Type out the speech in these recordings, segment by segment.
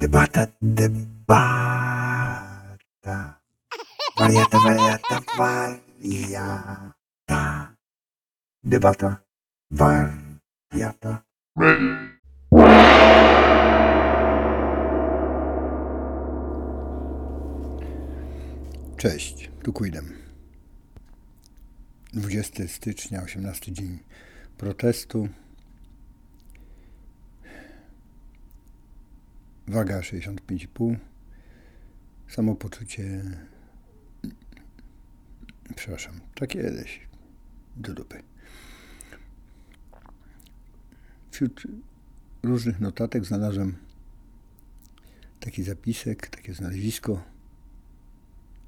Debata, debata. Wariata, wariata, wariata. Debata, wariata. Cześć, tu Kujdem. 20 stycznia, 18 dzień protestu. Waga 65,5. Samopoczucie. Przepraszam, tak kiedyś. Do dupy. Wśród różnych notatek znalazłem taki zapisek, takie znalezisko.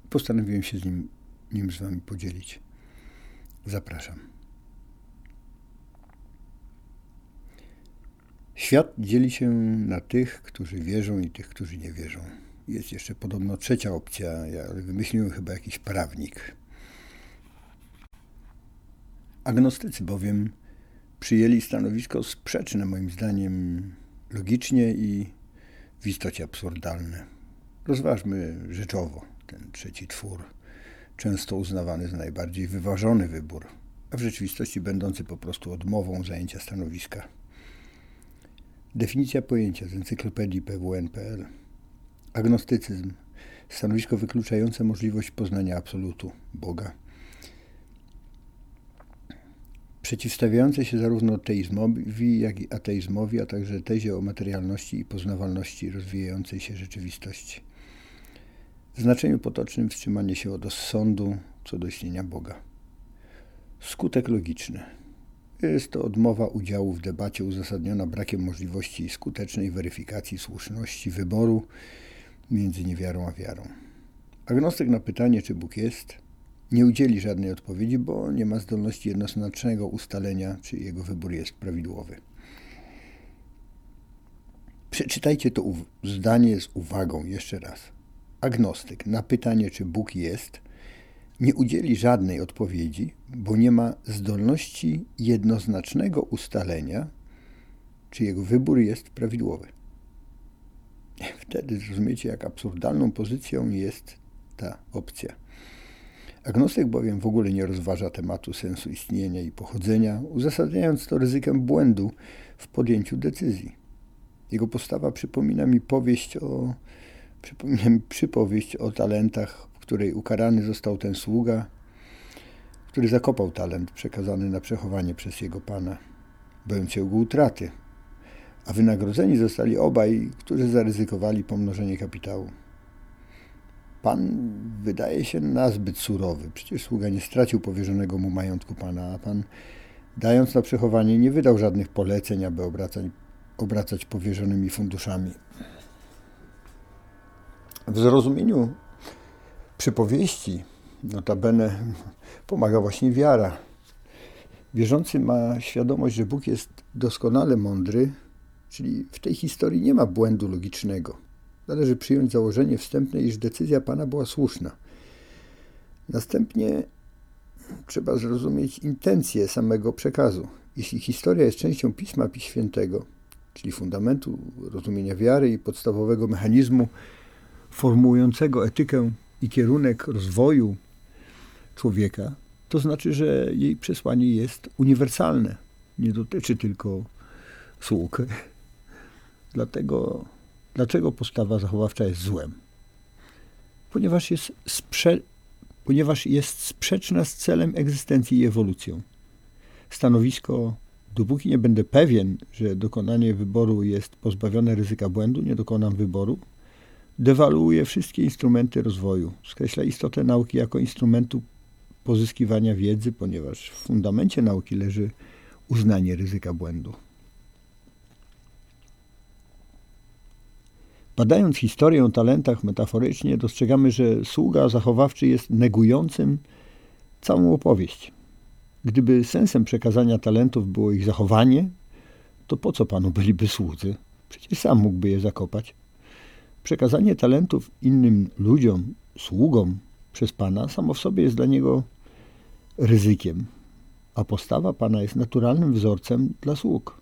Postanowiłem się z nim, nim z Wami podzielić. Zapraszam. Świat dzieli się na tych, którzy wierzą i tych, którzy nie wierzą. Jest jeszcze podobno trzecia opcja, ale wymyślił chyba jakiś prawnik. Agnostycy bowiem przyjęli stanowisko sprzeczne moim zdaniem logicznie i w istocie absurdalne. Rozważmy rzeczowo ten trzeci twór, często uznawany za najbardziej wyważony wybór, a w rzeczywistości będący po prostu odmową zajęcia stanowiska. Definicja pojęcia z encyklopedii PWN.pl. Agnostycyzm. Stanowisko wykluczające możliwość poznania absolutu, Boga. Przeciwstawiające się zarówno teizmowi, jak i ateizmowi, a także tezie o materialności i poznawalności rozwijającej się rzeczywistości. W znaczeniu potocznym wstrzymanie się od osądu co do istnienia Boga. Skutek logiczny. Jest to odmowa udziału w debacie uzasadniona brakiem możliwości skutecznej weryfikacji słuszności wyboru między niewiarą a wiarą. Agnostyk na pytanie, czy Bóg jest, nie udzieli żadnej odpowiedzi, bo nie ma zdolności jednoznacznego ustalenia, czy jego wybór jest prawidłowy. Przeczytajcie to zdanie z uwagą jeszcze raz. Agnostyk na pytanie, czy Bóg jest, nie udzieli żadnej odpowiedzi, bo nie ma zdolności jednoznacznego ustalenia, czy jego wybór jest prawidłowy. Wtedy zrozumiecie, jak absurdalną pozycją jest ta opcja. Agnostyk bowiem w ogóle nie rozważa tematu sensu istnienia i pochodzenia, uzasadniając to ryzykiem błędu w podjęciu decyzji. Jego postawa przypomina mi powieść o, przypomina mi przypowieść o talentach której ukarany został ten sługa, który zakopał talent przekazany na przechowanie przez jego pana, bojąc się jego utraty, a wynagrodzeni zostali obaj, którzy zaryzykowali pomnożenie kapitału. Pan wydaje się nazbyt surowy. Przecież sługa nie stracił powierzonego mu majątku pana, a pan, dając na przechowanie, nie wydał żadnych poleceń, aby obracać, obracać powierzonymi funduszami. W zrozumieniu przypowieści, notabene pomaga właśnie wiara. Wierzący ma świadomość, że Bóg jest doskonale mądry, czyli w tej historii nie ma błędu logicznego. Należy przyjąć założenie wstępne, iż decyzja Pana była słuszna. Następnie trzeba zrozumieć intencje samego przekazu. Jeśli historia jest częścią Pisma Świętego, czyli fundamentu rozumienia wiary i podstawowego mechanizmu formułującego etykę i kierunek rozwoju człowieka, to znaczy, że jej przesłanie jest uniwersalne. Nie dotyczy tylko sług. Dlatego, dlaczego postawa zachowawcza jest złem? Ponieważ jest, sprze ponieważ jest sprzeczna z celem egzystencji i ewolucją. Stanowisko, dopóki nie będę pewien, że dokonanie wyboru jest pozbawione ryzyka błędu, nie dokonam wyboru, dewaluuje wszystkie instrumenty rozwoju. Skreśla istotę nauki jako instrumentu pozyskiwania wiedzy, ponieważ w fundamencie nauki leży uznanie ryzyka błędu. Badając historię o talentach metaforycznie, dostrzegamy, że sługa zachowawczy jest negującym całą opowieść. Gdyby sensem przekazania talentów było ich zachowanie, to po co panu byliby słudzy? Przecież sam mógłby je zakopać. Przekazanie talentów innym ludziom, sługom przez Pana samo w sobie jest dla niego ryzykiem, a postawa Pana jest naturalnym wzorcem dla sług.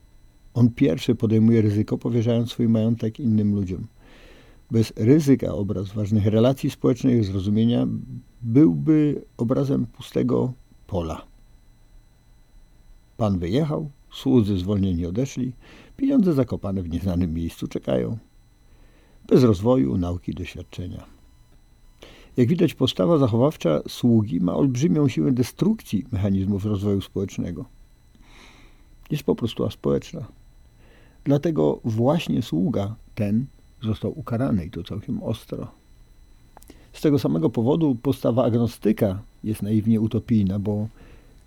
On pierwszy podejmuje ryzyko, powierzając swój majątek innym ludziom. Bez ryzyka obraz ważnych relacji społecznych zrozumienia byłby obrazem pustego pola. Pan wyjechał, słudzy zwolnieni odeszli, pieniądze zakopane w nieznanym miejscu czekają. Bez rozwoju, nauki, doświadczenia. Jak widać, postawa zachowawcza sługi ma olbrzymią siłę destrukcji mechanizmów rozwoju społecznego. Jest po prostu aspołeczna. Dlatego właśnie sługa ten został ukarany i to całkiem ostro. Z tego samego powodu postawa agnostyka jest naiwnie utopijna, bo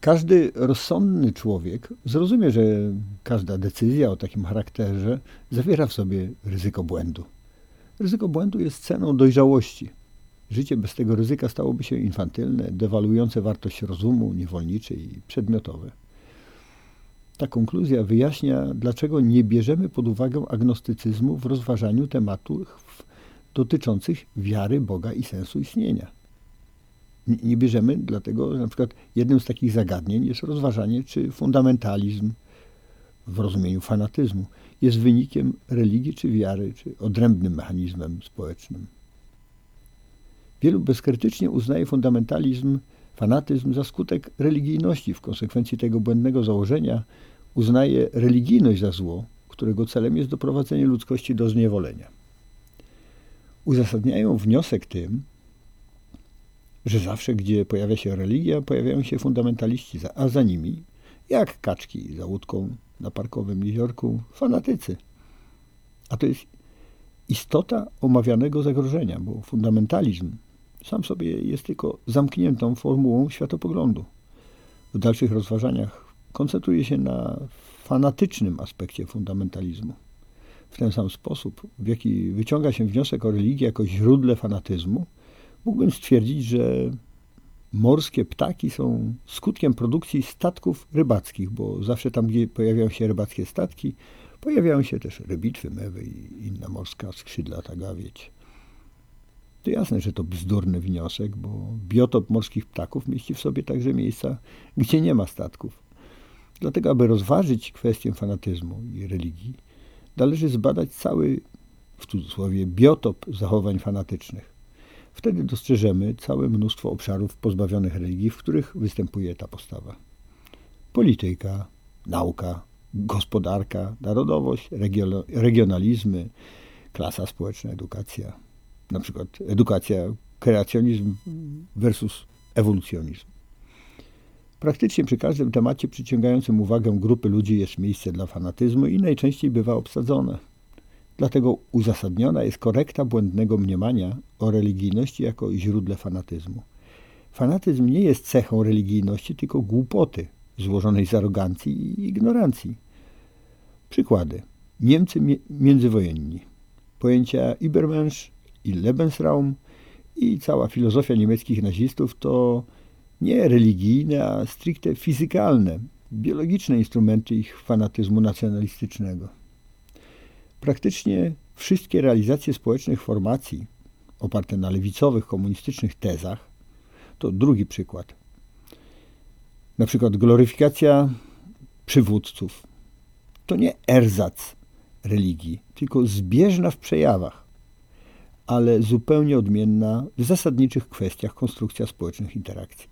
każdy rozsądny człowiek zrozumie, że każda decyzja o takim charakterze zawiera w sobie ryzyko błędu. Ryzyko błędu jest ceną dojrzałości. Życie bez tego ryzyka stałoby się infantylne, dewaluujące wartość rozumu, niewolnicze i przedmiotowe. Ta konkluzja wyjaśnia, dlaczego nie bierzemy pod uwagę agnostycyzmu w rozważaniu tematów dotyczących wiary Boga i sensu istnienia. Nie bierzemy, dlatego że na przykład jednym z takich zagadnień jest rozważanie, czy fundamentalizm w rozumieniu fanatyzmu jest wynikiem religii czy wiary, czy odrębnym mechanizmem społecznym. Wielu bezkrytycznie uznaje fundamentalizm, fanatyzm za skutek religijności. W konsekwencji tego błędnego założenia uznaje religijność za zło, którego celem jest doprowadzenie ludzkości do zniewolenia. Uzasadniają wniosek tym, że zawsze, gdzie pojawia się religia, pojawiają się fundamentaliści, a za nimi, jak kaczki za łódką na parkowym jeziorku, fanatycy. A to jest istota omawianego zagrożenia, bo fundamentalizm sam sobie jest tylko zamkniętą formułą światopoglądu. W dalszych rozważaniach koncentruje się na fanatycznym aspekcie fundamentalizmu. W ten sam sposób, w jaki wyciąga się wniosek o religii jako źródle fanatyzmu, mógłbym stwierdzić, że morskie ptaki są skutkiem produkcji statków rybackich, bo zawsze tam, gdzie pojawiają się rybackie statki, pojawiają się też rybitwy, mewy i inna morska skrzydlata gawieć. To jasne, że to bzdurny wniosek, bo biotop morskich ptaków mieści w sobie także miejsca, gdzie nie ma statków. Dlatego, aby rozważyć kwestię fanatyzmu i religii, należy zbadać cały, w cudzysłowie, biotop zachowań fanatycznych. Wtedy dostrzeżemy całe mnóstwo obszarów pozbawionych religii, w których występuje ta postawa. Polityka, nauka, gospodarka, narodowość, regionalizmy, klasa społeczna, edukacja, na przykład edukacja, kreacjonizm versus ewolucjonizm. Praktycznie przy każdym temacie przyciągającym uwagę grupy ludzi jest miejsce dla fanatyzmu i najczęściej bywa obsadzone. Dlatego uzasadniona jest korekta błędnego mniemania o religijności jako źródle fanatyzmu. Fanatyzm nie jest cechą religijności, tylko głupoty złożonej z arogancji i ignorancji. Przykłady. Niemcy międzywojenni. Pojęcia Übermensch i Lebensraum i cała filozofia niemieckich nazistów to nie religijne, a stricte fizykalne, biologiczne instrumenty ich fanatyzmu nacjonalistycznego. Praktycznie wszystkie realizacje społecznych formacji oparte na lewicowych, komunistycznych tezach to drugi przykład. Na przykład gloryfikacja przywódców to nie erzac religii, tylko zbieżna w przejawach, ale zupełnie odmienna w zasadniczych kwestiach konstrukcja społecznych interakcji.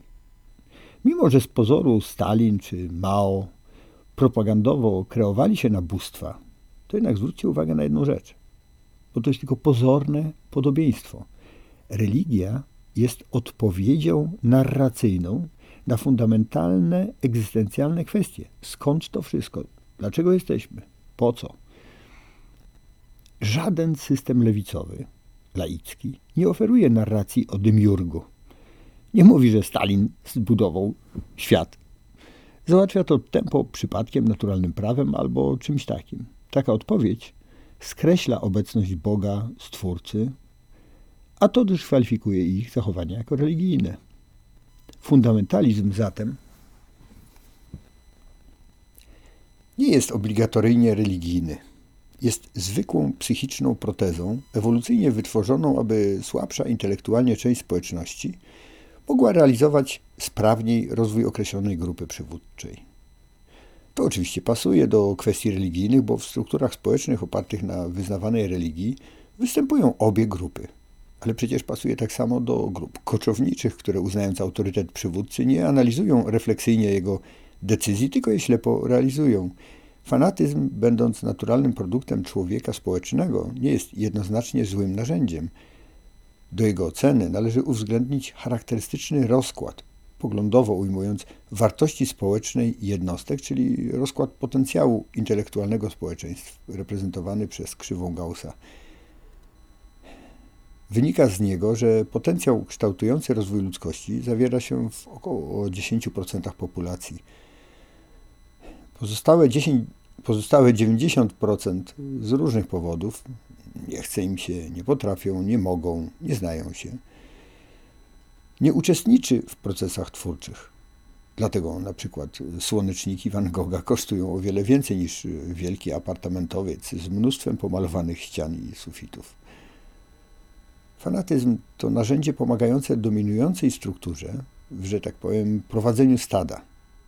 Mimo, że z pozoru Stalin czy Mao propagandowo kreowali się na bóstwa, to jednak zwróćcie uwagę na jedną rzecz, bo to jest tylko pozorne podobieństwo. Religia jest odpowiedzią narracyjną na fundamentalne, egzystencjalne kwestie. Skąd to wszystko? Dlaczego jesteśmy? Po co? Żaden system lewicowy, laicki, nie oferuje narracji o demiurgu. Nie mówi, że Stalin zbudował świat. Załatwia to tempo przypadkiem, naturalnym prawem albo czymś takim. Taka odpowiedź skreśla obecność Boga, Stwórcy, a to dyskwalifikuje ich zachowania jako religijne. Fundamentalizm zatem nie jest obligatoryjnie religijny. Jest zwykłą psychiczną protezą, ewolucyjnie wytworzoną, aby słabsza intelektualnie część społeczności mogła realizować sprawniej rozwój określonej grupy przywódczej. To oczywiście pasuje do kwestii religijnych, bo w strukturach społecznych opartych na wyznawanej religii Występują obie grupy. Ale przecież pasuje tak samo do grup koczowniczych, które uznając autorytet przywódcy nie analizują refleksyjnie jego decyzji, tylko je ślepo realizują. Fanatyzm, będąc naturalnym produktem człowieka społecznego, nie jest jednoznacznie złym narzędziem. Do jego oceny należy uwzględnić charakterystyczny rozkład, poglądowo ujmując wartości społecznej jednostek, czyli rozkład potencjału intelektualnego społeczeństw, reprezentowany przez krzywą Gaussa. Wynika z niego, że potencjał kształtujący rozwój ludzkości zawiera się w około 10% populacji. Pozostałe, 10, pozostałe 90% z różnych powodów nie chce im się, nie potrafią, nie mogą, nie znają się. Nie uczestniczy w procesach twórczych. Dlatego na przykład słoneczniki Van Gogha kosztują o wiele więcej niż wielki apartamentowiec z mnóstwem pomalowanych ścian i sufitów. Fanatyzm to narzędzie pomagające dominującej strukturze w, że tak powiem, prowadzeniu stada.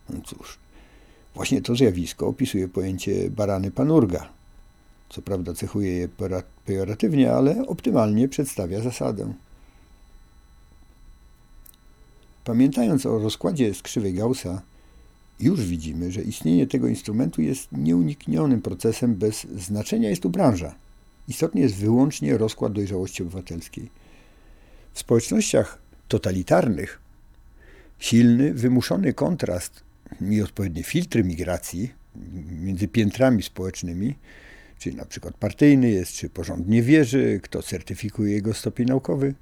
No cóż, właśnie to zjawisko opisuje pojęcie barany panurga. Co prawda cechuje je pejoratywnie, ale optymalnie przedstawia zasadę. Pamiętając o rozkładzie skrzywej Gaussa, już widzimy, że istnienie tego instrumentu jest nieuniknionym procesem bez znaczenia jest tu branża. Istotny jest wyłącznie rozkład dojrzałości obywatelskiej. W społecznościach totalitarnych silny, wymuszony kontrast i odpowiednie filtry migracji między piętrami społecznymi, czy na przykład partyjny jest, czy porządnie wierzy, kto certyfikuje jego stopień naukowy,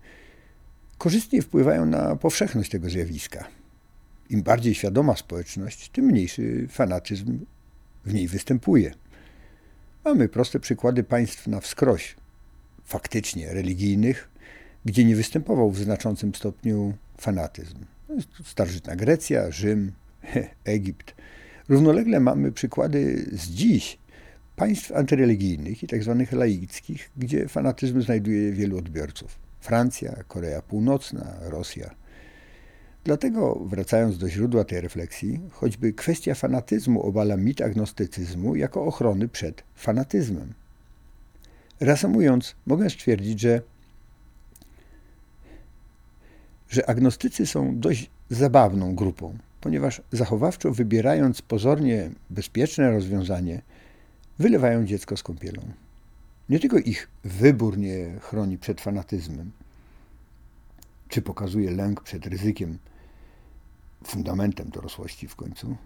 korzystnie wpływają na powszechność tego zjawiska. Im bardziej świadoma społeczność, tym mniejszy fanatyzm w niej występuje. Mamy proste przykłady państw na wskroś, faktycznie religijnych, gdzie nie występował w znaczącym stopniu fanatyzm. Starożytna Grecja, Rzym, Egipt. Równolegle mamy przykłady z dziś państw antyreligijnych i tzw. Tak laickich, gdzie fanatyzm znajduje wielu odbiorców. Francja, Korea Północna, Rosja. Dlatego, wracając do źródła tej refleksji, choćby kwestia fanatyzmu obala mit agnostycyzmu jako ochrony przed fanatyzmem. Reasumując, mogę stwierdzić, że, że agnostycy są dość zabawną grupą, ponieważ zachowawczo wybierając pozornie bezpieczne rozwiązanie, wylewają dziecko z kąpielą. Nie tylko ich wybór nie chroni przed fanatyzmem, czy pokazuje lęk przed ryzykiem, fundamentem dorosłości w końcu,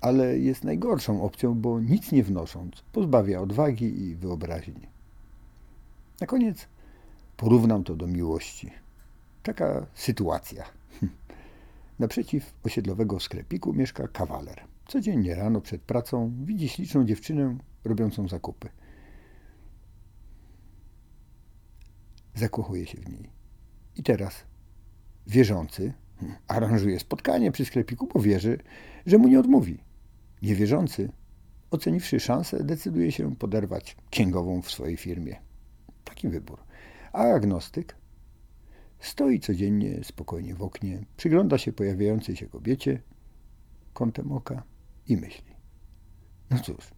ale jest najgorszą opcją, bo nic nie wnosząc, pozbawia odwagi i wyobraźni. Na koniec porównam to do miłości. Taka sytuacja. Naprzeciw osiedlowego sklepiku mieszka kawaler. Codziennie rano przed pracą widzi śliczną dziewczynę robiącą zakupy. Zakochuje się w niej. I teraz wierzący aranżuje spotkanie przy sklepiku, bo wierzy, że mu nie odmówi. Niewierzący, oceniwszy szansę, decyduje się poderwać księgową w swojej firmie. Taki wybór. A agnostyk stoi codziennie spokojnie w oknie, przygląda się pojawiającej się kobiecie kątem oka i myśli. No cóż,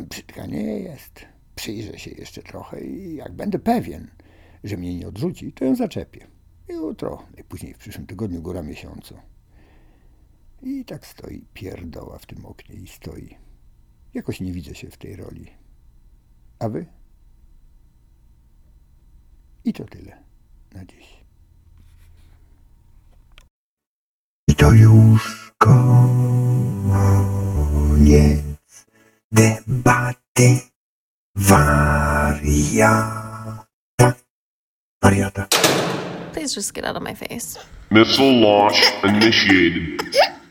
brzydka nie jest. Przyjrzę się jeszcze trochę i jak będę pewien, że mnie nie odrzuci, to ją zaczepię. Jutro, najpóźniej w przyszłym tygodniu, góra miesiącu. I tak stoi pierdoła w tym oknie i stoi. Jakoś nie widzę się w tej roli. A wy? I to tyle na dziś. I to już koniec debaty wariata. Please just get out of my face. Missile launch initiated.